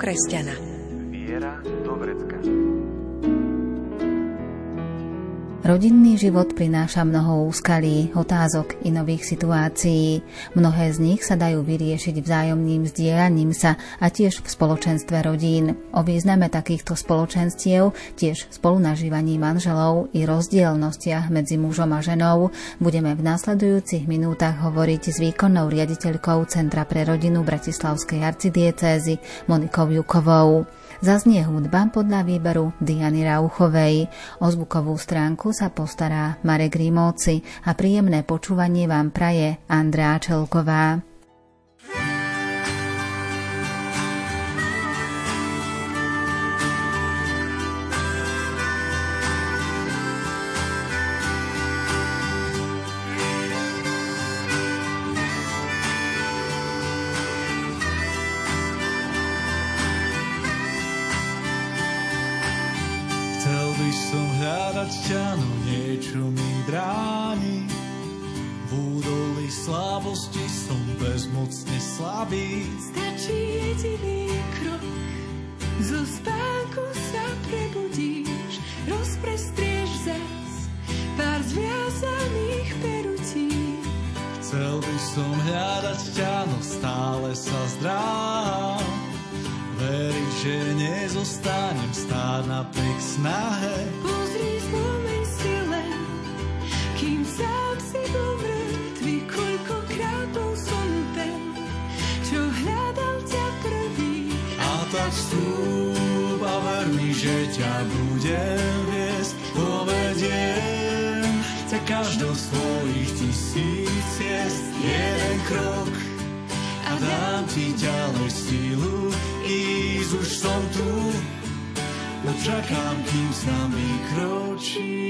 kresťana. Rodinný život prináša mnoho úskalí, otázok i nových situácií. Mnohé z nich sa dajú vyriešiť vzájomným zdieľaním sa a tiež v spoločenstve rodín. O význame takýchto spoločenstiev, tiež spolunažívaní manželov i rozdielnostiach medzi mužom a ženou budeme v následujúcich minútach hovoriť s výkonnou riaditeľkou Centra pre rodinu Bratislavskej arcidiecézy Monikou Jukovou. Zaznie hudba podľa výberu Diany Rauchovej. O zvukovú stránku sa postará Marek Rímovci a príjemné počúvanie vám praje Andrea Čelková. som hľadať ťa, no stále sa zdráham. Veriť, že nezostanem stáť napriek snahe. Pozri, spomeň si len, kým sám si bol mŕtvy, koľkokrát bol som ten, čo hľadal ťa prvý. A tak vstúp a ver mi, že ťa budem viesť, povediem ťa každou svojich jeden krok a dám ti ďalej sílu, ísť už som tu, no čakám, kým s nami kročíš.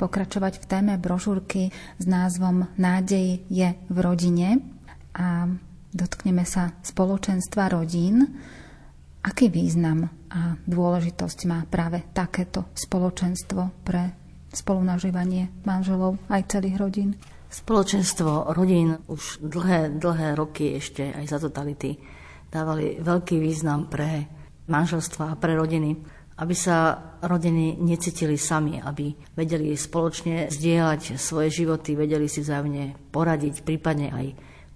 pokračovať v téme brožúrky s názvom Nádej je v rodine a dotkneme sa spoločenstva rodín. Aký význam a dôležitosť má práve takéto spoločenstvo pre spolunažívanie manželov aj celých rodín? Spoločenstvo rodín už dlhé, dlhé roky ešte aj za totality dávali veľký význam pre manželstva a pre rodiny aby sa rodiny necítili sami, aby vedeli spoločne zdieľať svoje životy, vedeli si vzájomne poradiť, prípadne aj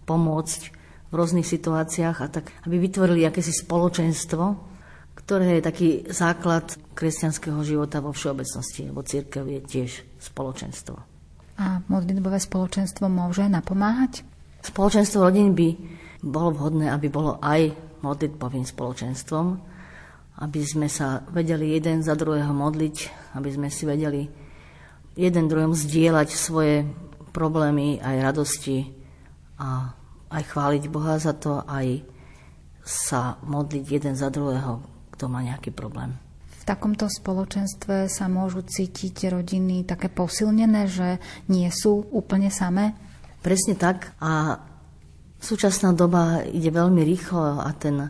pomôcť v rôznych situáciách a tak, aby vytvorili akési spoločenstvo, ktoré je taký základ kresťanského života vo všeobecnosti, lebo církev je tiež spoločenstvo. A modlitbové spoločenstvo môže napomáhať? Spoločenstvo rodín by bolo vhodné, aby bolo aj modlitbovým spoločenstvom, aby sme sa vedeli jeden za druhého modliť, aby sme si vedeli jeden druhom zdieľať svoje problémy, aj radosti a aj chváliť Boha za to, aj sa modliť jeden za druhého, kto má nejaký problém. V takomto spoločenstve sa môžu cítiť rodiny také posilnené, že nie sú úplne samé? Presne tak. A súčasná doba ide veľmi rýchlo a ten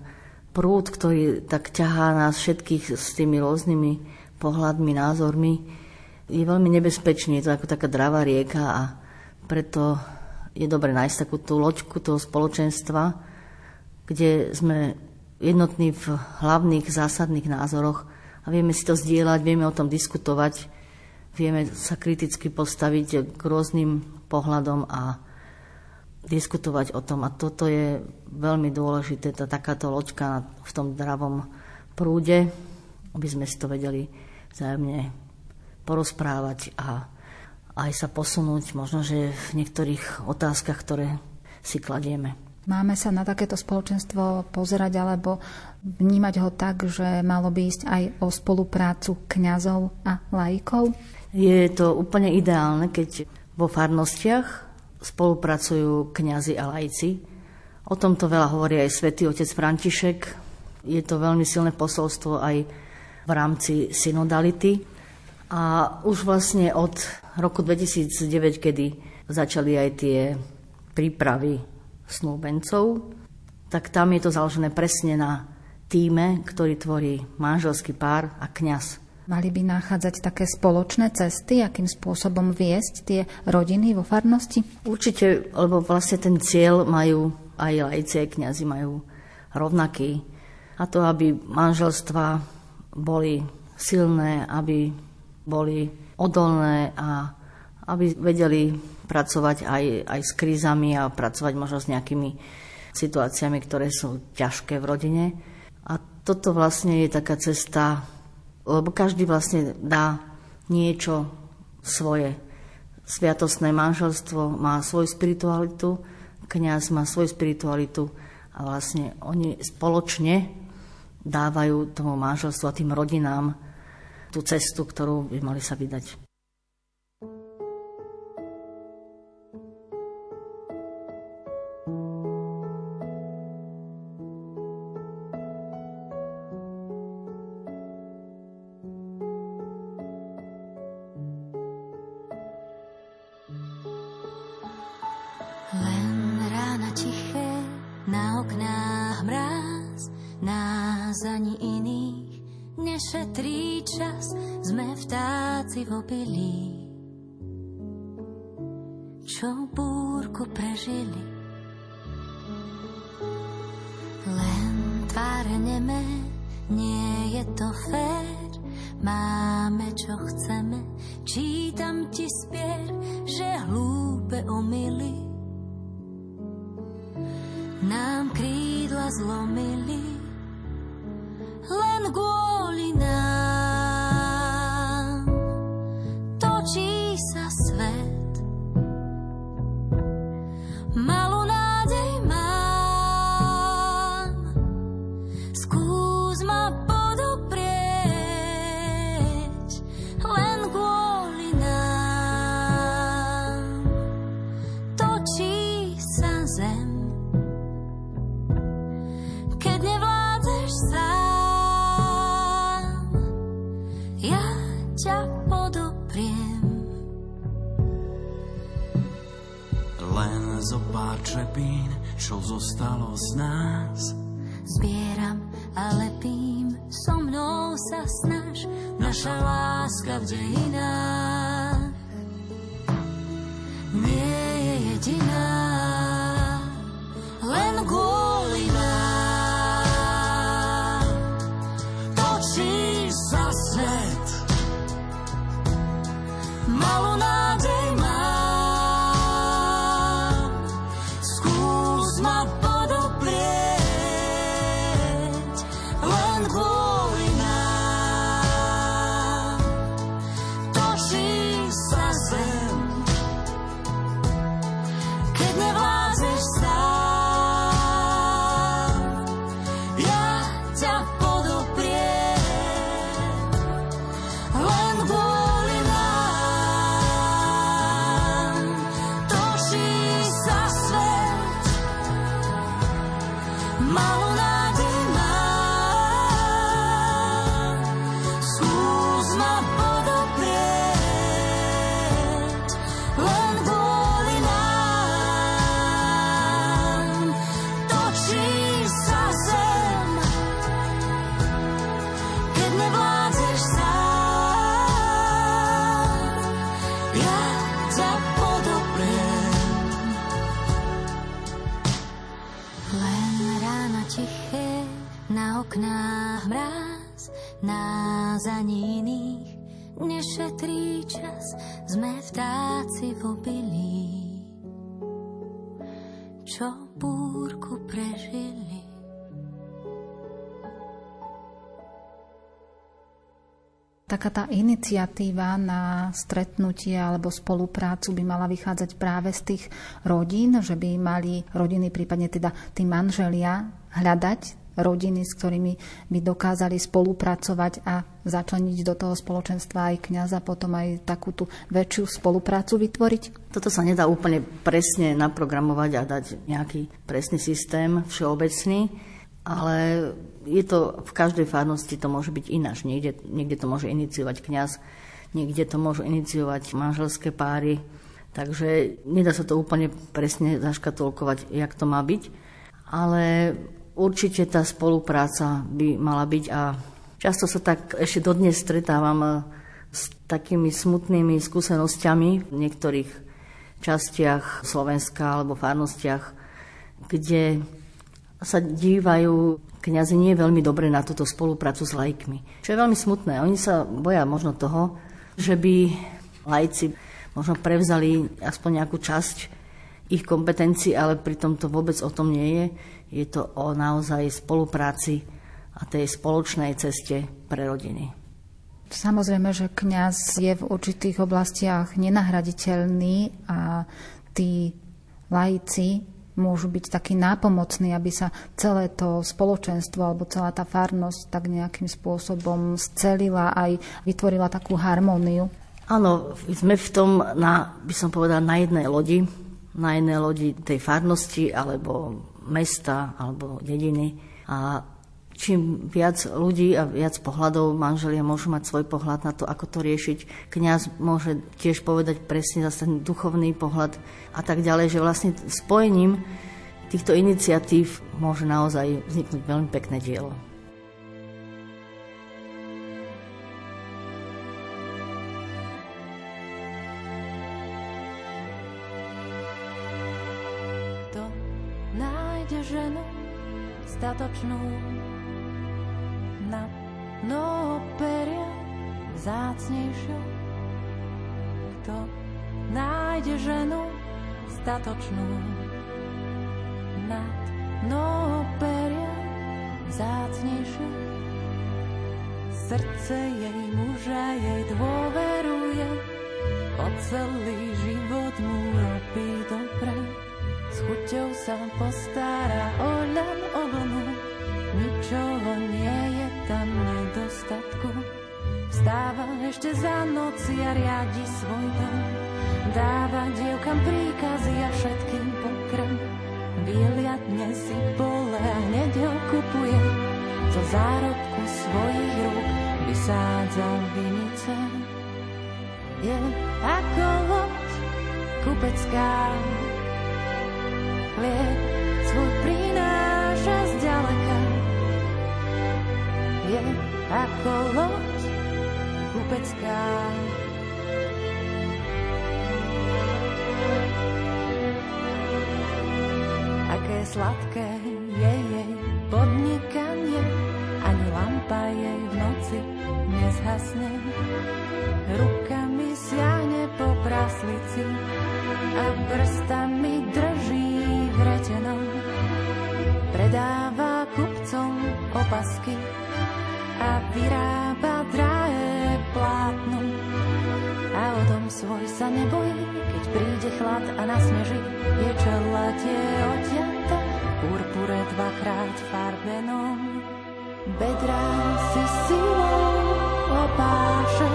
prúd, ktorý tak ťahá nás všetkých s tými rôznymi pohľadmi, názormi, je veľmi nebezpečný. Je to ako taká dravá rieka a preto je dobre nájsť takú tú loďku toho spoločenstva, kde sme jednotní v hlavných zásadných názoroch a vieme si to zdieľať, vieme o tom diskutovať, vieme sa kriticky postaviť k rôznym pohľadom a diskutovať o tom. A toto je veľmi dôležité, tá takáto loďka v tom dravom prúde, aby sme si to vedeli vzájomne porozprávať a aj sa posunúť možno, že v niektorých otázkach, ktoré si kladieme. Máme sa na takéto spoločenstvo pozerať alebo vnímať ho tak, že malo by ísť aj o spoluprácu kňazov a laikov? Je to úplne ideálne, keď vo farnostiach spolupracujú kňazi a lajci. O tomto veľa hovorí aj svätý otec František. Je to veľmi silné posolstvo aj v rámci synodality. A už vlastne od roku 2009, kedy začali aj tie prípravy snúbencov, tak tam je to založené presne na týme, ktorý tvorí manželský pár a kňaz. Mali by nachádzať také spoločné cesty, akým spôsobom viesť tie rodiny vo farnosti? Určite, lebo vlastne ten cieľ majú aj lajci, aj kniazy majú rovnaký. A to, aby manželstva boli silné, aby boli odolné a aby vedeli pracovať aj, aj s krízami a pracovať možno s nejakými situáciami, ktoré sú ťažké v rodine. A toto vlastne je taká cesta lebo každý vlastne dá niečo svoje. Sviatostné manželstvo má svoju spiritualitu, kňaz má svoju spiritualitu a vlastne oni spoločne dávajú tomu manželstvu a tým rodinám tú cestu, ktorú by mali sa vydať. Zlomili, len kvôli Taká tá iniciatíva na stretnutie alebo spoluprácu by mala vychádzať práve z tých rodín, že by mali rodiny, prípadne teda tí manželia, hľadať rodiny, s ktorými by dokázali spolupracovať a začleniť do toho spoločenstva aj kňaza, potom aj takú tú väčšiu spoluprácu vytvoriť? Toto sa nedá úplne presne naprogramovať a dať nejaký presný systém všeobecný, ale je to v každej farnosti to môže byť ináč. Niekde, niekde to môže iniciovať kňaz, niekde to môžu iniciovať manželské páry, takže nedá sa to úplne presne zaškatulkovať, jak to má byť, ale určite tá spolupráca by mala byť a často sa tak ešte dodnes stretávam s takými smutnými skúsenosťami v niektorých častiach Slovenska alebo farnostiach, kde sa dívajú kňazi nie veľmi dobre na túto spoluprácu s lajkmi. Čo je veľmi smutné. Oni sa boja možno toho, že by lajci možno prevzali aspoň nejakú časť ich kompetencií, ale pritom to vôbec o tom nie je. Je to o naozaj spolupráci a tej spoločnej ceste pre rodiny. Samozrejme, že kňaz je v určitých oblastiach nenahraditeľný a tí laici môžu byť takí nápomocní, aby sa celé to spoločenstvo alebo celá tá farnosť tak nejakým spôsobom scelila aj vytvorila takú harmóniu. Áno, sme v tom, na, by som povedala, na jednej lodi, na jednej lodi tej farnosti alebo mesta alebo dediny a čím viac ľudí a viac pohľadov manželia môžu mať svoj pohľad na to, ako to riešiť. Kňaz môže tiež povedať presne zase ten duchovný pohľad a tak ďalej, že vlastne spojením týchto iniciatív môže naozaj vzniknúť veľmi pekné dielo. Kto nájde ženu statočnú mnoho peria zácnejšiu. Kto nájde ženu statočnú nad mnoho peria zácnejšiu. Srdce jej muža jej dôveruje, po celý život mu robí dobre. S chuťou sa postará o ľan oblnu, ničoho nie je tam nedostatku. Vstáva ešte za noci a riadi svoj dom. Dáva dievkam príkazy a všetkým pokrm. Vyliadne si pole a hneď ho kupuje. Zo zárobku svojich rúk vysádza vinice. Je ako loď kupecká, chlieb ako loď kupecká. Aké sladké je jej podnikanie, ani lampa jej v noci nezhasne. Rukami siahne po praslici a prstami drží vretenom. Predáva kupcom opasky a vyrába drahé plátno. A o dom svoj sa nebojí, keď príde chlad a nasneží, je čelate oťata, purpure dvakrát farbenom. Bedrá si silou opáše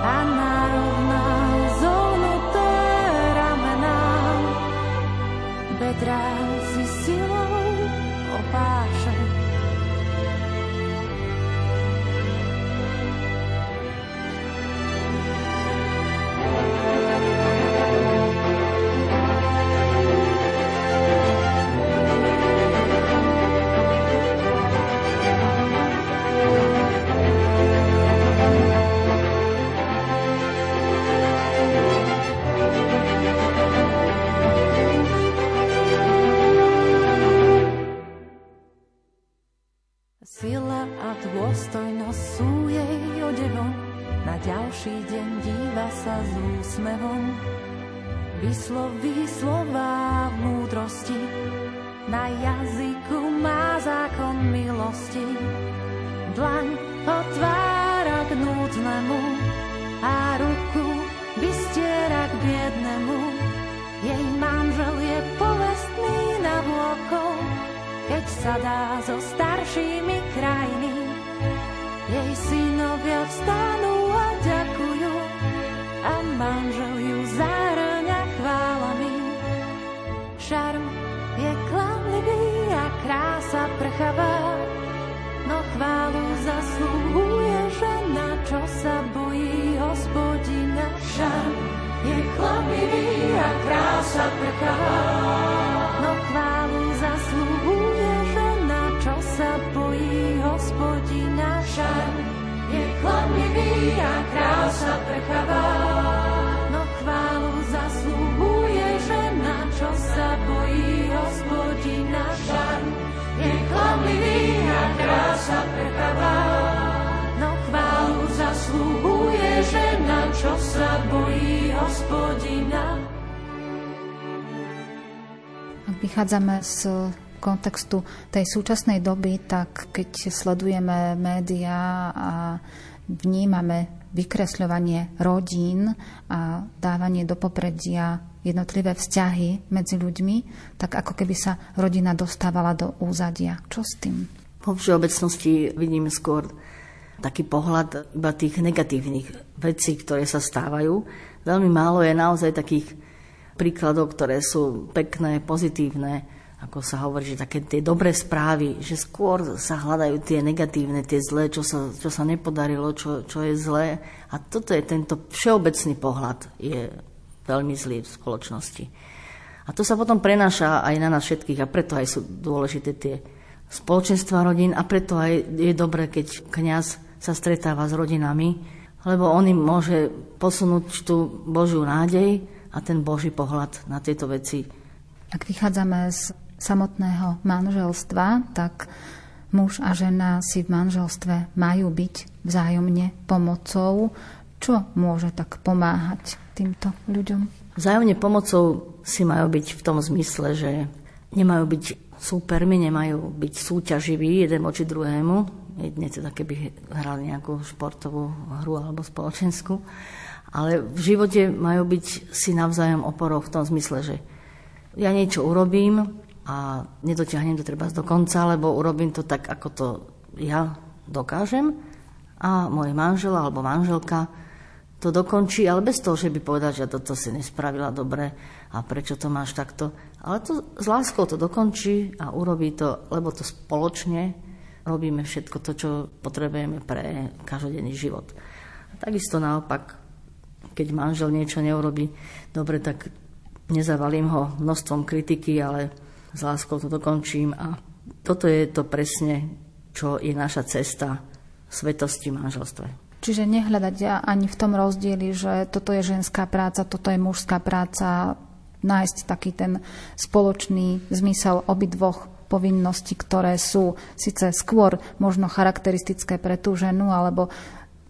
a narovná zónuté ramená. Bedrá si silou dôstojnosť sú jej odevom, na ďalší deň díva sa s úsmevom. Vysloví slova v múdrosti, na jazyku má zákon milosti. Dlaň otvára k núdznemu a ruku vystiera k biednemu. Jej manžel je povestný na vôkol, keď sa dá so staršími krajiny. Synovia vstanú a ďakujú a manžel ju zahrňa chválami. Šarm je klamlivý a krása prchavá, no chválu zaslúhuje žena, čo sa bojí hospodina. Šarm je klamlivý a krása prchavá, Šarm je klamlivý a krása prchavá, no chválu zaslúhuje žena, čo sa bojí hospodina. Šarm je klamlivý a krása prchavá, no chválu zaslúhuje žena, čo sa bojí hospodina. Vychádzame z kontextu tej súčasnej doby, tak keď sledujeme médiá a vnímame vykresľovanie rodín a dávanie do popredia jednotlivé vzťahy medzi ľuďmi, tak ako keby sa rodina dostávala do úzadia. Čo s tým? Po všeobecnosti vidím skôr taký pohľad iba tých negatívnych vecí, ktoré sa stávajú. Veľmi málo je naozaj takých príkladov, ktoré sú pekné, pozitívne, ako sa hovorí, že také tie dobré správy, že skôr sa hľadajú tie negatívne, tie zlé, čo sa, čo sa nepodarilo, čo, čo je zlé. A toto je tento všeobecný pohľad, je veľmi zlý v spoločnosti. A to sa potom prenáša aj na nás všetkých a preto aj sú dôležité tie spoločenstva rodín a preto aj je dobré, keď kňaz sa stretáva s rodinami, lebo on im môže posunúť tú Božiu nádej a ten Boží pohľad na tieto veci. Ak vychádzame z samotného manželstva, tak muž a žena si v manželstve majú byť vzájomne pomocou. Čo môže tak pomáhať týmto ľuďom? Vzájomne pomocou si majú byť v tom zmysle, že nemajú byť súpermi, nemajú byť súťaživí jeden voči druhému, jedne teda keby hrali nejakú športovú hru alebo spoločenskú, ale v živote majú byť si navzájom oporou v tom zmysle, že ja niečo urobím a nedotiahnem to treba do konca, lebo urobím to tak, ako to ja dokážem a môj manžel alebo manželka to dokončí, ale bez toho, že by povedal, že toto si nespravila dobre a prečo to máš takto. Ale to s láskou to dokončí a urobí to, lebo to spoločne robíme všetko to, čo potrebujeme pre každodenný život. A takisto naopak, keď manžel niečo neurobi dobre, tak nezavalím ho množstvom kritiky, ale s láskou to dokončím a toto je to presne, čo je naša cesta svetosti v manželstve. Čiže nehľadať ani v tom rozdieli, že toto je ženská práca, toto je mužská práca, nájsť taký ten spoločný zmysel obidvoch povinností, ktoré sú síce skôr možno charakteristické pre tú ženu, alebo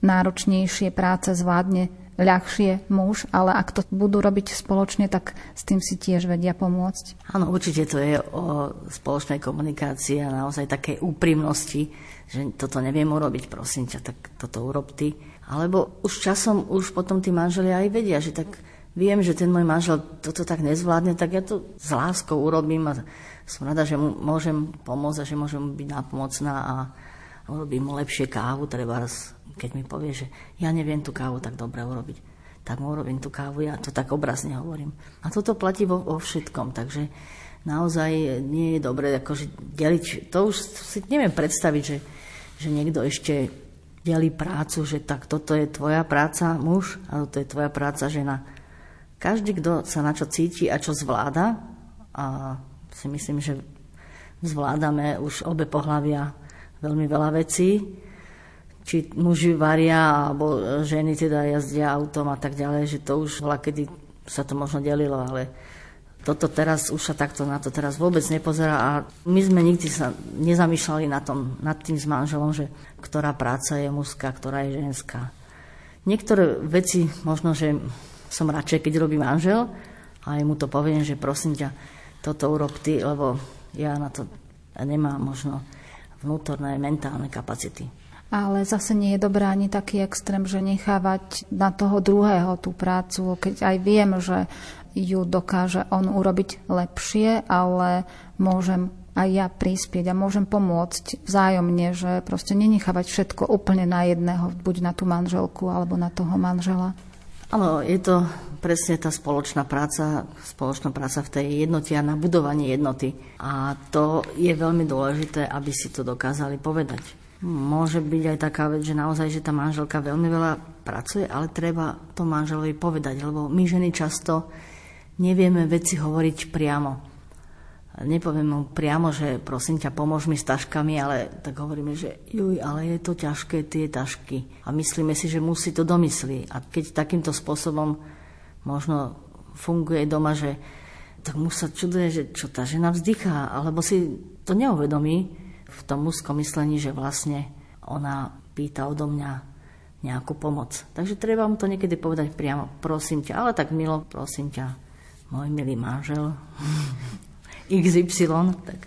náročnejšie práce zvládne ľahšie muž, ale ak to budú robiť spoločne, tak s tým si tiež vedia pomôcť. Áno, určite to je o spoločnej komunikácii a naozaj takej úprimnosti, že toto neviem urobiť, prosím ťa, tak toto urob ty. Alebo už časom, už potom tí manželia aj vedia, že tak viem, že ten môj manžel toto tak nezvládne, tak ja to s láskou urobím a som rada, že mu môžem pomôcť a že môžem byť nápomocná a urobím lepšie kávu, treba keď mi povie, že ja neviem tú kávu tak dobre urobiť, tak mu urobím tú kávu, ja to tak obrazne hovorím. A toto platí vo, vo všetkom, takže naozaj nie je dobré akože deliť, to už si neviem predstaviť, že, že niekto ešte delí prácu, že tak toto je tvoja práca muž a toto je tvoja práca žena. Každý, kto sa na čo cíti a čo zvláda, a si myslím, že zvládame už obe pohľavia veľmi veľa vecí, či muži varia, alebo ženy teda jazdia autom a tak ďalej, že to už bola, kedy sa to možno delilo, ale toto teraz už sa takto na to teraz vôbec nepozerá a my sme nikdy sa nezamýšľali na tom, nad tým s manželom, že ktorá práca je mužská, ktorá je ženská. Niektoré veci možno, že som radšej, keď robí manžel a mu to poviem, že prosím ťa, toto urob ty, lebo ja na to nemám možno vnútorné mentálne kapacity ale zase nie je dobré ani taký extrém, že nechávať na toho druhého tú prácu, keď aj viem, že ju dokáže on urobiť lepšie, ale môžem aj ja prispieť a môžem pomôcť vzájomne, že proste nenechávať všetko úplne na jedného, buď na tú manželku alebo na toho manžela. Áno, je to presne tá spoločná práca, spoločná práca v tej jednote a na budovanie jednoty. A to je veľmi dôležité, aby si to dokázali povedať Môže byť aj taká vec, že naozaj, že tá manželka veľmi veľa pracuje, ale treba to manželovi povedať, lebo my ženy často nevieme veci hovoriť priamo. Nepoviem mu priamo, že prosím ťa, pomôž mi s taškami, ale tak hovoríme, že juj, ale je to ťažké, tie tašky. A myslíme si, že musí to domyslieť. A keď takýmto spôsobom možno funguje doma, že tak mu sa čuduje, že čo tá žena vzdychá, alebo si to neuvedomí, v tom mužskom myslení, že vlastne ona pýta odo mňa nejakú pomoc. Takže treba mu to niekedy povedať priamo, prosím ťa, ale tak milo, prosím ťa, môj milý manžel, XY, tak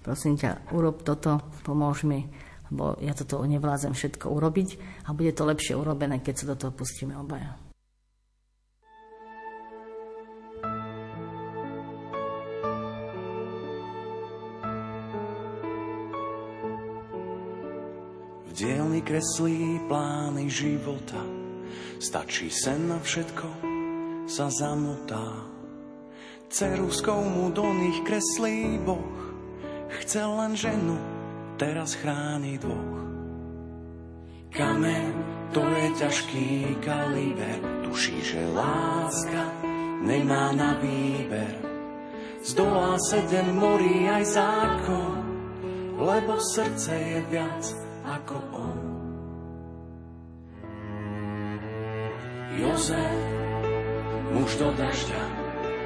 prosím ťa, urob toto, pomôž mi, lebo ja toto nevládzem všetko urobiť a bude to lepšie urobené, keď sa do toho pustíme obaja. dielny kreslí plány života. Stačí sen na všetko, sa zamotá. Ceruskou mu do nich kreslí Boh. Chcel len ženu, teraz chráni dvoch. Kamen, to je ťažký kaliber, tuší, že láska nemá na výber. Zdolá sedem morí aj zákon, lebo srdce je viac ako on. Jozef, muž do dažďa,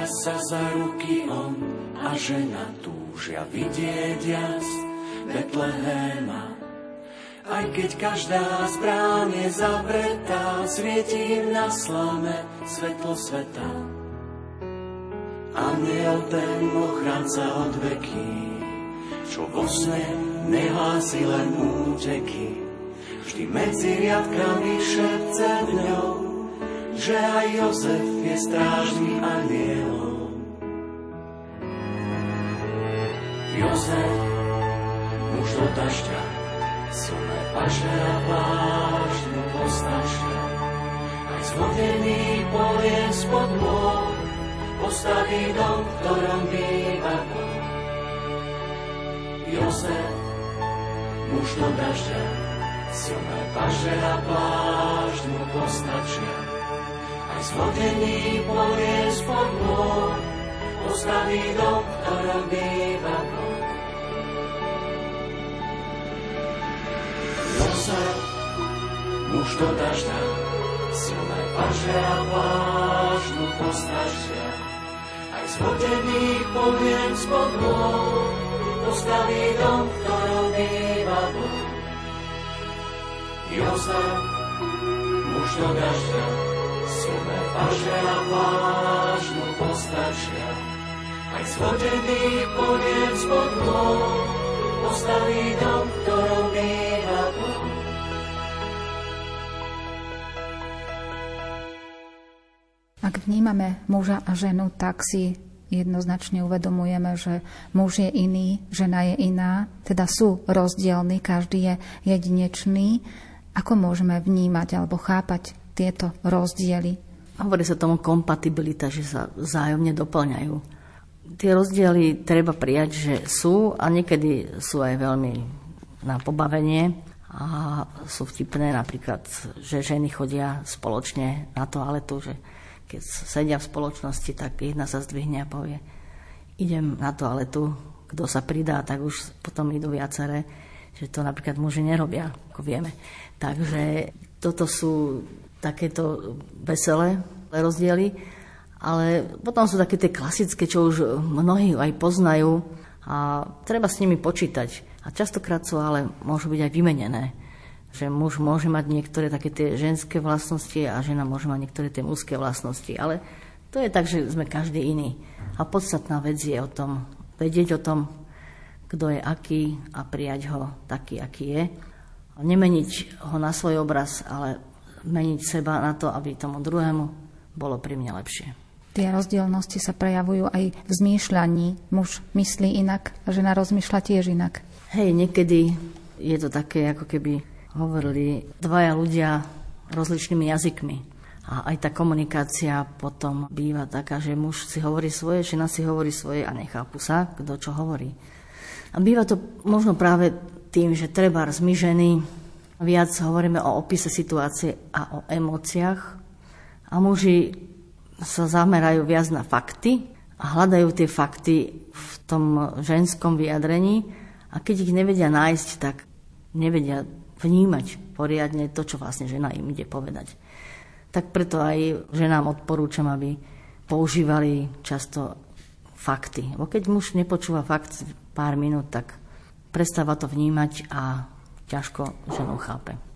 Sa za ruky on a žena túžia vidieť jas Betlehema aj keď každá z brán je zavretá, svieti im na slame svetlo sveta. Aniel ten ochranca od veky, čo vo sne nehlási len úteky, vždy medzi riadkami šepce dňou, že aj Jozef je strážný anielom. Jozef, muž do dažďa, silné paže a plášť mu postačia. Aj zvodený poviem spod môj, postaví dom, v ktorom býva Boh. Jozef, muž do dažďa, silné paže a plášť. Zvodený povie spod môj, postaví dom, ktorom býva Boh. Jozef, muž do dažďa, silné paže a plášť mu postačia. Aj zvodený poviem spod môj, postaví dom, v ktorom býva Boh. Jozef, muž do dažďa, silné paže a pláž postačia. Aj zvodený poviem spod môj, postaví dom, ktorom býva Boh. Ak vnímame muža a ženu, tak si jednoznačne uvedomujeme, že muž je iný, žena je iná, teda sú rozdielni, každý je jedinečný. Ako môžeme vnímať alebo chápať tieto rozdiely? Hovorí sa tomu kompatibilita, že sa vzájomne doplňajú. Tie rozdiely treba prijať, že sú a niekedy sú aj veľmi na pobavenie a sú vtipné napríklad, že ženy chodia spoločne na toaletu, že keď sedia v spoločnosti, tak jedna sa zdvihne a povie, idem na toaletu, kto sa pridá, tak už potom idú viaceré, že to napríklad muži nerobia, ako vieme. Takže toto sú takéto veselé rozdiely, ale potom sú také tie klasické, čo už mnohí aj poznajú a treba s nimi počítať. A častokrát sú ale môžu byť aj vymenené že muž môže mať niektoré také tie ženské vlastnosti a žena môže mať niektoré tie mužské vlastnosti. Ale to je tak, že sme každý iný. A podstatná vec je o tom, vedieť o tom, kto je aký a prijať ho taký, aký je. Nemeniť ho na svoj obraz, ale meniť seba na to, aby tomu druhému bolo pri mne lepšie. Tie rozdielnosti sa prejavujú aj v zmýšľaní. Muž myslí inak a žena rozmýšľa tiež inak. Hej, niekedy je to také, ako keby hovorili dvaja ľudia rozličnými jazykmi. A aj tá komunikácia potom býva taká, že muž si hovorí svoje, žena si hovorí svoje a nechápu sa, kto čo hovorí. A býva to možno práve tým, že treba my ženy viac hovoríme o opise situácie a o emóciách a muži sa zamerajú viac na fakty a hľadajú tie fakty v tom ženskom vyjadrení a keď ich nevedia nájsť, tak nevedia vnímať poriadne to, čo vlastne žena im ide povedať. Tak preto aj ženám odporúčam, aby používali často fakty. Bo keď muž nepočúva fakt pár minút, tak prestáva to vnímať a ťažko ženu chápe.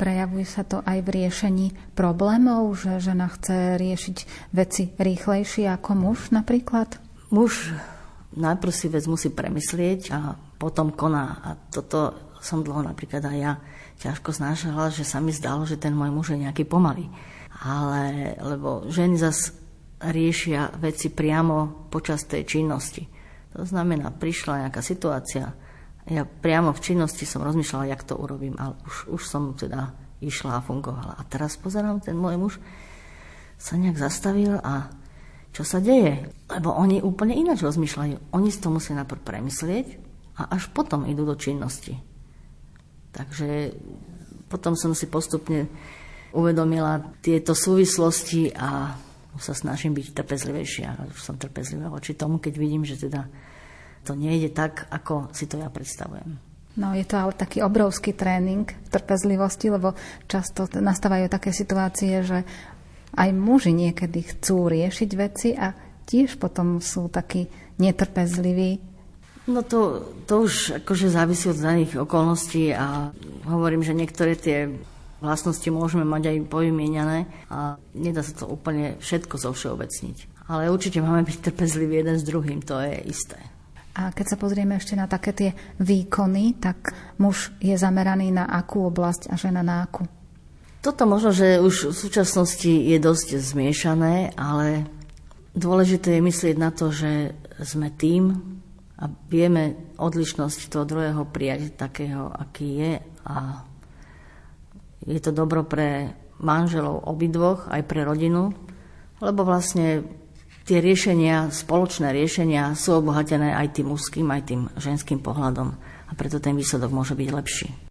Prejavuje sa to aj v riešení problémov, že žena chce riešiť veci rýchlejšie ako muž napríklad? Muž najprv si vec musí premyslieť a potom koná. A toto som dlho napríklad aj ja ťažko znášala, že sa mi zdalo, že ten môj muž je nejaký pomalý. Ale, lebo ženy zas riešia veci priamo počas tej činnosti. To znamená, prišla nejaká situácia, ja priamo v činnosti som rozmýšľala, jak to urobím, ale už, už som teda išla a fungovala. A teraz pozerám, ten môj muž sa nejak zastavil a čo sa deje? Lebo oni úplne ináč rozmýšľajú. Oni si to musia najprv premyslieť a až potom idú do činnosti. Takže potom som si postupne uvedomila tieto súvislosti a sa snažím byť trpezlivejšia. Už som trpezlivá voči tomu, keď vidím, že teda to nejde tak, ako si to ja predstavujem. No je to ale taký obrovský tréning trpezlivosti, lebo často nastávajú také situácie, že aj muži niekedy chcú riešiť veci a tiež potom sú takí netrpezliví. No to, to už akože závisí od daných okolností a hovorím, že niektoré tie vlastnosti môžeme mať aj povymieňané a nedá sa to úplne všetko zovšeobecniť. Ale určite máme byť trpezliví jeden s druhým, to je isté. A keď sa pozrieme ešte na také tie výkony, tak muž je zameraný na akú oblasť a žena na akú? Toto možno, že už v súčasnosti je dosť zmiešané, ale dôležité je myslieť na to, že sme tým a vieme odlišnosť toho druhého prijať takého, aký je a je to dobro pre manželov obidvoch, aj pre rodinu, lebo vlastne tie riešenia, spoločné riešenia sú obohatené aj tým mužským, aj tým ženským pohľadom a preto ten výsledok môže byť lepší.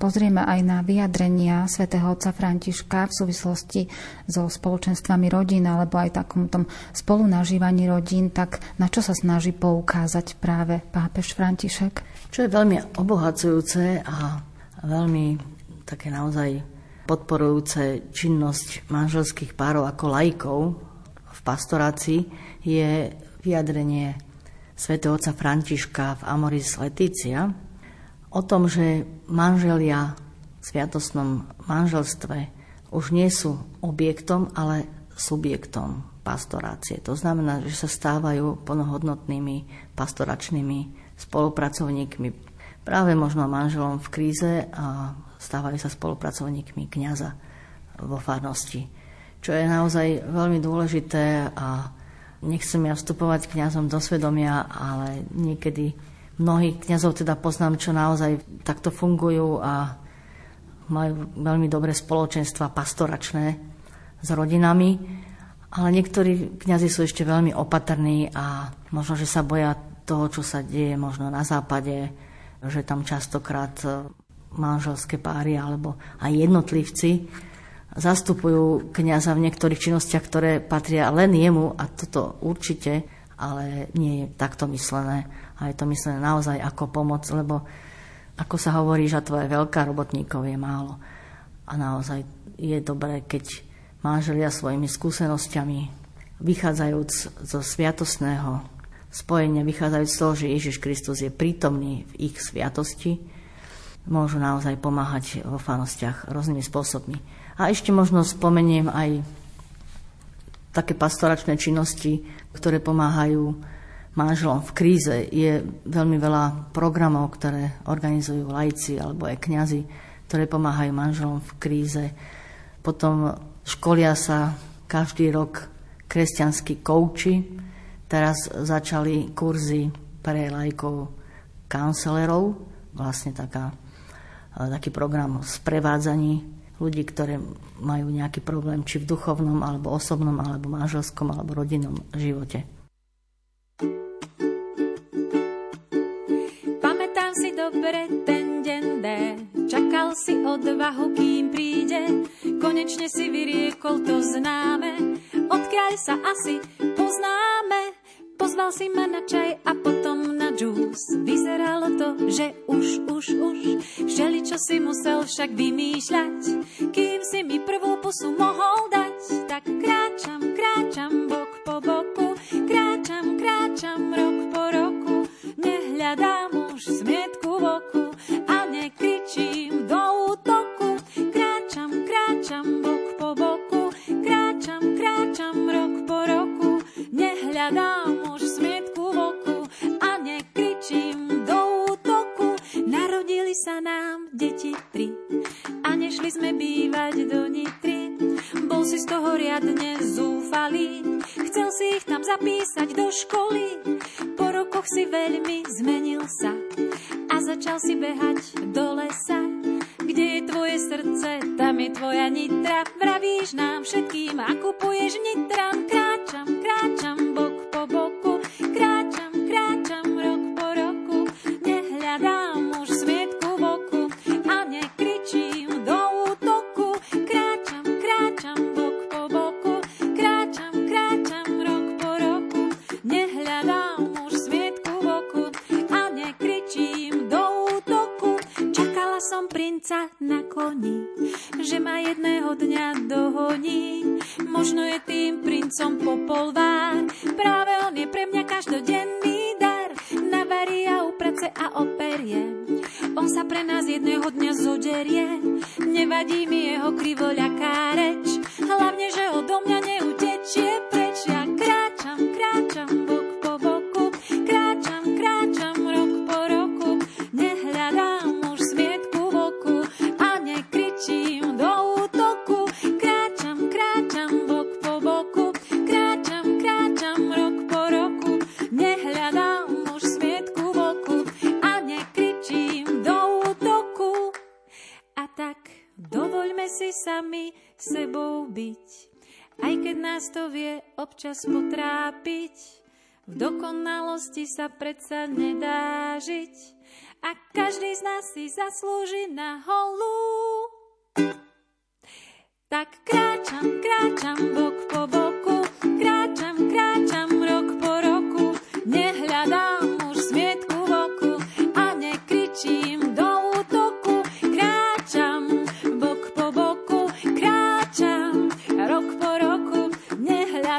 Pozrieme aj na vyjadrenia svätého otca Františka v súvislosti so spoločenstvami rodín alebo aj takom tom spolunažívaní rodín, tak na čo sa snaží poukázať práve pápež František? Čo je veľmi obohacujúce a veľmi také naozaj podporujúce činnosť manželských párov ako lajkov v pastorácii je vyjadrenie svätého otca Františka v Amoris Leticia, o tom, že manželia v sviatostnom manželstve už nie sú objektom, ale subjektom pastorácie. To znamená, že sa stávajú plnohodnotnými pastoračnými spolupracovníkmi. Práve možno manželom v kríze a stávajú sa spolupracovníkmi kňaza vo farnosti. Čo je naozaj veľmi dôležité a nechcem ja vstupovať kňazom do svedomia, ale niekedy Mnohých kňazov teda poznám, čo naozaj takto fungujú a majú veľmi dobré spoločenstva pastoračné s rodinami, ale niektorí kňazi sú ešte veľmi opatrní a možno, že sa boja toho, čo sa deje možno na západe, že tam častokrát e, manželské páry alebo aj jednotlivci zastupujú kňaza v niektorých činnostiach, ktoré patria len jemu a toto určite, ale nie je takto myslené a je to myslené naozaj ako pomoc, lebo ako sa hovorí, že tvoje veľká robotníkov je málo. A naozaj je dobré, keď manželia svojimi skúsenosťami, vychádzajúc zo sviatosného spojenia, vychádzajúc z toho, že Ježiš Kristus je prítomný v ich sviatosti, môžu naozaj pomáhať vo fanostiach rôznymi spôsobmi. A ešte možno spomeniem aj také pastoračné činnosti, ktoré pomáhajú manželom v kríze. Je veľmi veľa programov, ktoré organizujú lajci alebo aj kňazi, ktoré pomáhajú manželom v kríze. Potom školia sa každý rok kresťanskí kouči. Teraz začali kurzy pre lajkov kancelerov, vlastne taká, taký program sprevádzaní ľudí, ktoré majú nejaký problém či v duchovnom, alebo osobnom, alebo manželskom, alebo rodinnom živote. Dobre ten deň D. Čakal si odvahu, kým príde. Konečne si vyriekol to známe. Odkiaľ sa asi poznáme. Pozval si ma na čaj a potom na džús. Vyzeralo to, že už, už, už. Všeli, čo si musel však vymýšľať. Kým si mi prvú pusu mohol dať. Tak kráčam, sebou byť, aj keď nás to vie občas potrápiť. V dokonalosti sa predsa nedá žiť a každý z nás si zaslúži na holú. Tak kráčam, kráčam bok po boku, Ak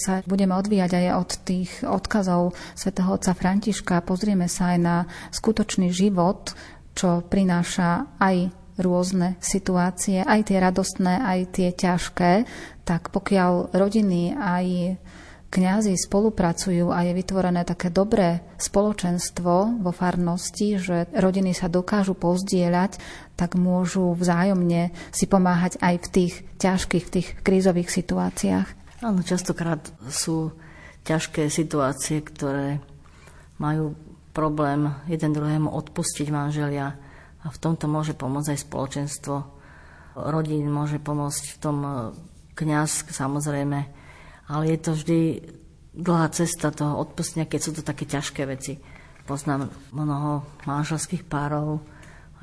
sa budeme odvíjať aj od tých odkazov svätého otca Františka, pozrieme sa aj na skutočný život, čo prináša aj rôzne situácie, aj tie radostné, aj tie ťažké, tak pokiaľ rodiny aj kňazi spolupracujú a je vytvorené také dobré spoločenstvo vo farnosti, že rodiny sa dokážu pozdieľať, tak môžu vzájomne si pomáhať aj v tých ťažkých, v tých krízových situáciách. Áno, častokrát sú ťažké situácie, ktoré majú problém jeden druhému odpustiť manželia a v tomto môže pomôcť aj spoločenstvo. Rodín môže pomôcť v tom e, kňaz, samozrejme, ale je to vždy dlhá cesta toho odpustenia, keď sú to také ťažké veci. Poznám mnoho manželských párov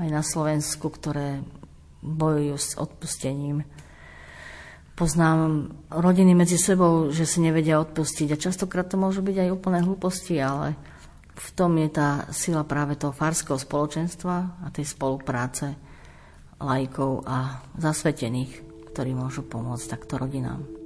aj na Slovensku, ktoré bojujú s odpustením. Poznám rodiny medzi sebou, že si nevedia odpustiť a častokrát to môžu byť aj úplné hlúposti, ale v tom je tá sila práve toho farského spoločenstva a tej spolupráce lajkov a zasvetených, ktorí môžu pomôcť takto rodinám.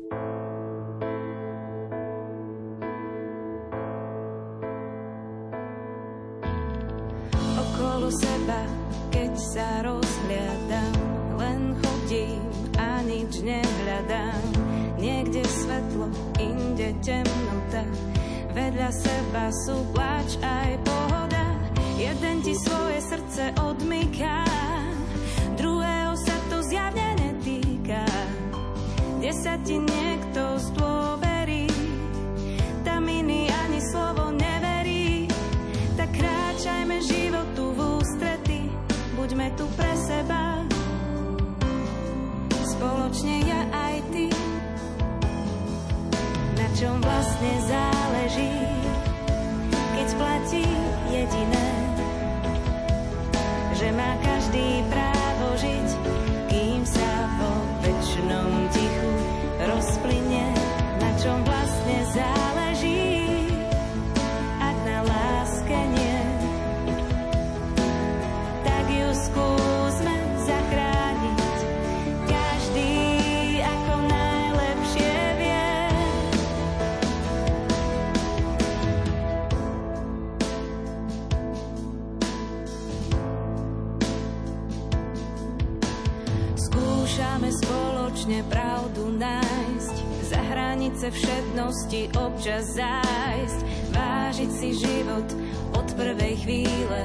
Čom vlastne záleží, keď platí jediné, že má každý právo hranice všednosti občas zájsť, vážiť si život od prvej chvíle.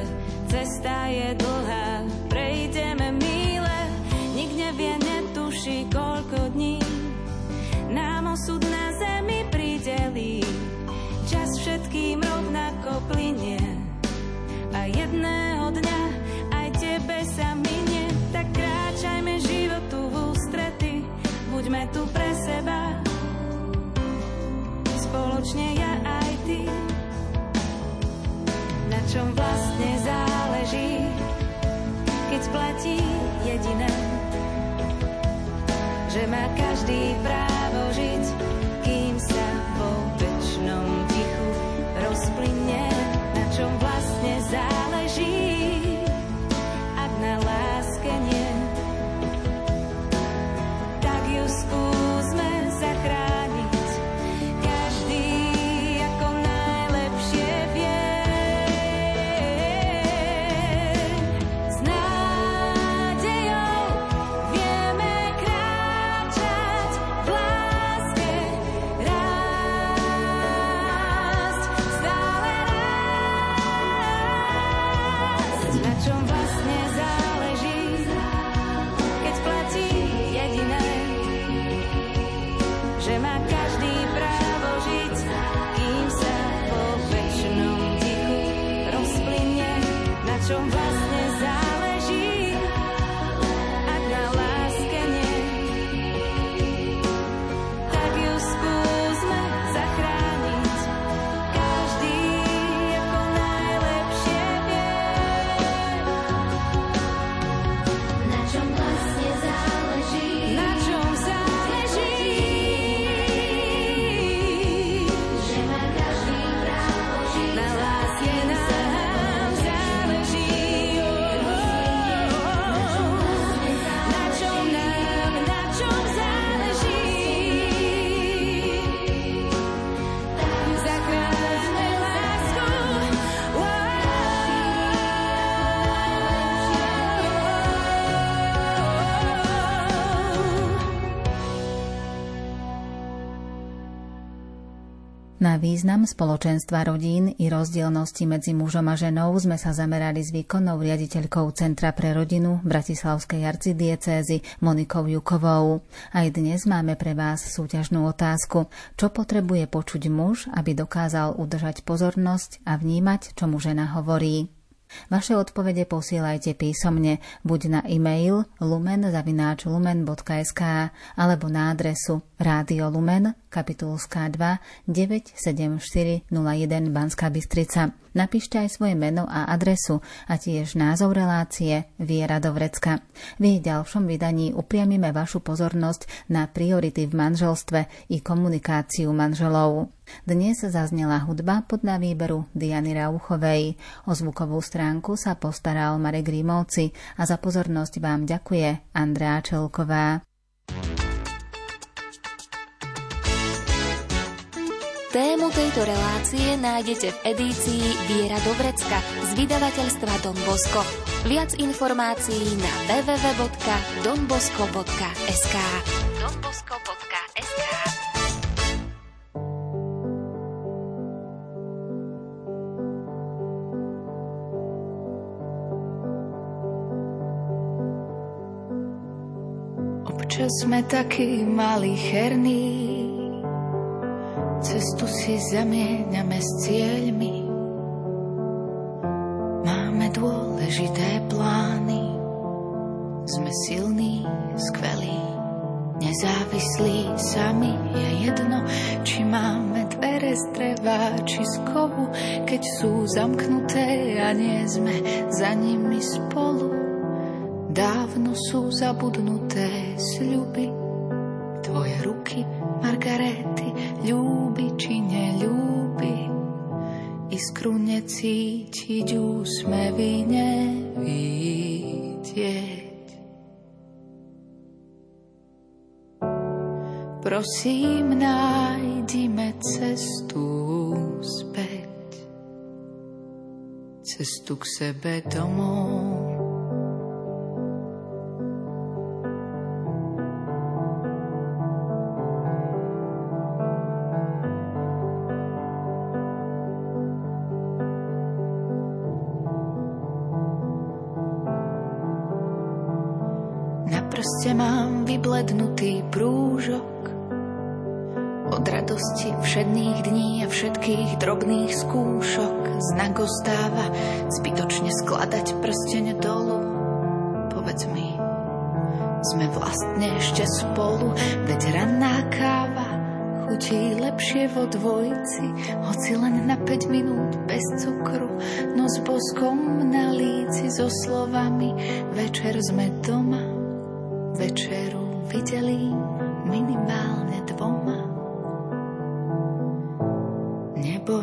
Cesta je dlhá, prejdeme míle, nik nevie, netuší, koľko dní platí jediné, že má každý právo význam spoločenstva rodín i rozdielnosti medzi mužom a ženou sme sa zamerali s výkonnou riaditeľkou Centra pre rodinu Bratislavskej arcidiecézy Monikou Jukovou. Aj dnes máme pre vás súťažnú otázku. Čo potrebuje počuť muž, aby dokázal udržať pozornosť a vnímať, čo mu žena hovorí? Vaše odpovede posielajte písomne buď na e-mail lumen.lumen.sk alebo na adresu Rádio Lumen, kapitulská 2 97401 Banská Bystrica. Napíšte aj svoje meno a adresu a tiež názov relácie Viera do vrecka. V jej ďalšom vydaní upriamime vašu pozornosť na priority v manželstve i komunikáciu manželov. Dnes zaznela hudba podľa výberu Diany Rauchovej. O zvukovú stránku sa postaral Marek Rímovci a za pozornosť vám ďakuje Andrea Čelková. Tému tejto relácie nájdete v edícii Viera do vrecka z vydavateľstva Don Bosco. Viac informácií na www.donbosco.sk donbosco.sk Občas sme takí malicherní, cestu si zamieňame s cieľmi. Máme dôležité plány, sme silní, skvelí, nezávislí sami. Je jedno, či máme dvere z dreva, či z kovu, keď sú zamknuté a nie sme za nimi spolu. Dávno sú zabudnuté sľuby, tvoje ruky, Margarety, ľúbi či neľúbi. Iskru necítiť, úsmevy nevidieť. Prosím, nájdime cestu späť, cestu k sebe domov. Drobných skúšok znak ostáva zbytočne skladať prsteň dolu. Povedz mi, sme vlastne ešte spolu, veď ranná káva chutí lepšie vo dvojci, hoci len na 5 minút bez cukru, no s boskom na líci so slovami večer sme doma, večeru videli minimálne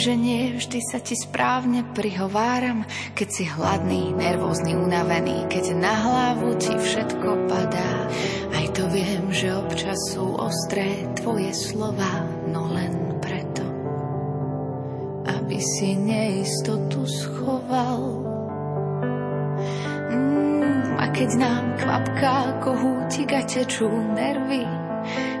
Že nie vždy sa ti správne prihováram, keď si hladný, nervózny, unavený, keď na hlavu ti všetko padá. Aj to viem, že občas sú ostré tvoje slova, no len preto, aby si neistotu schoval. Mm, a keď nám kvapká kohútik a tečú nervy,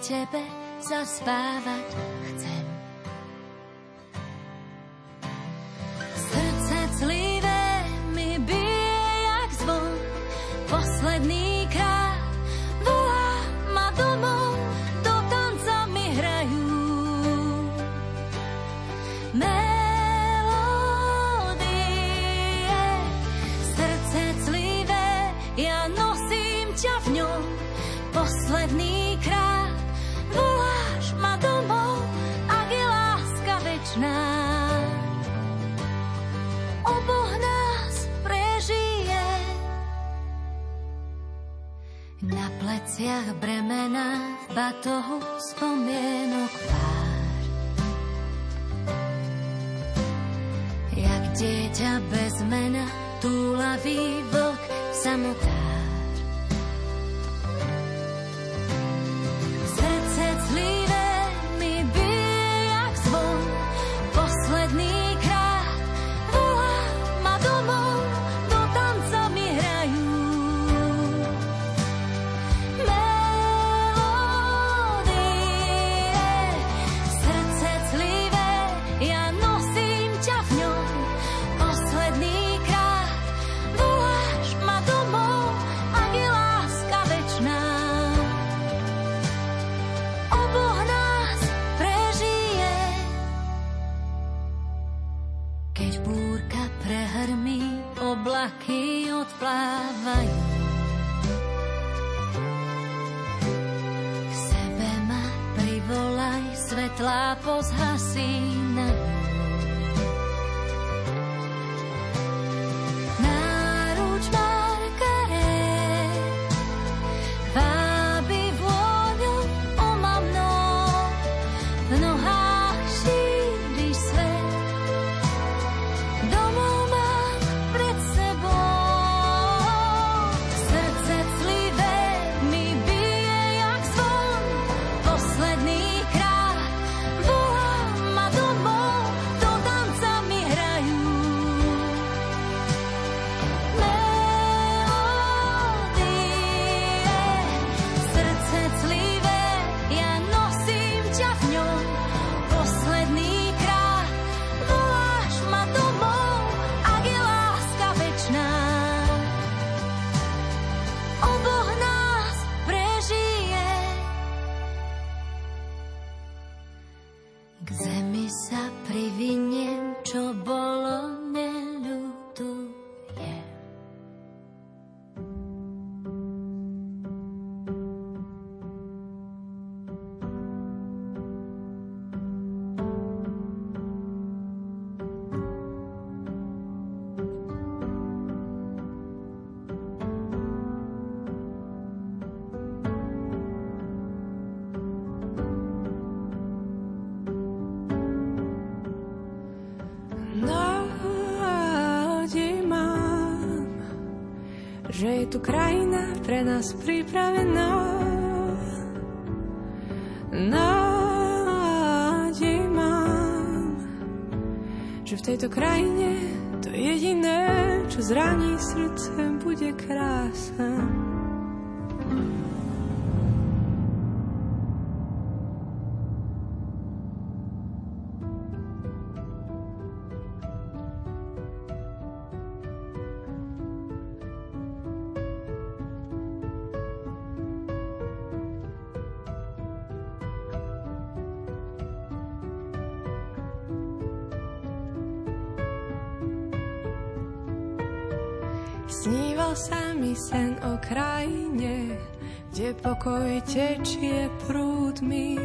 tebe zaspávať chcem. tu krajina pre nás pripravená. Nádej mám, že v tejto krajine to jediné, čo zraní srdce, bude krása. Tečie prúdmi.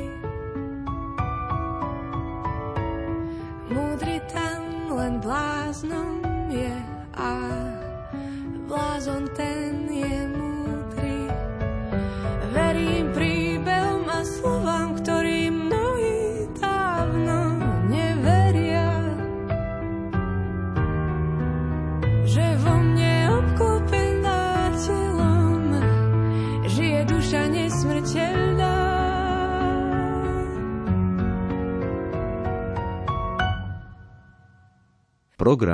Program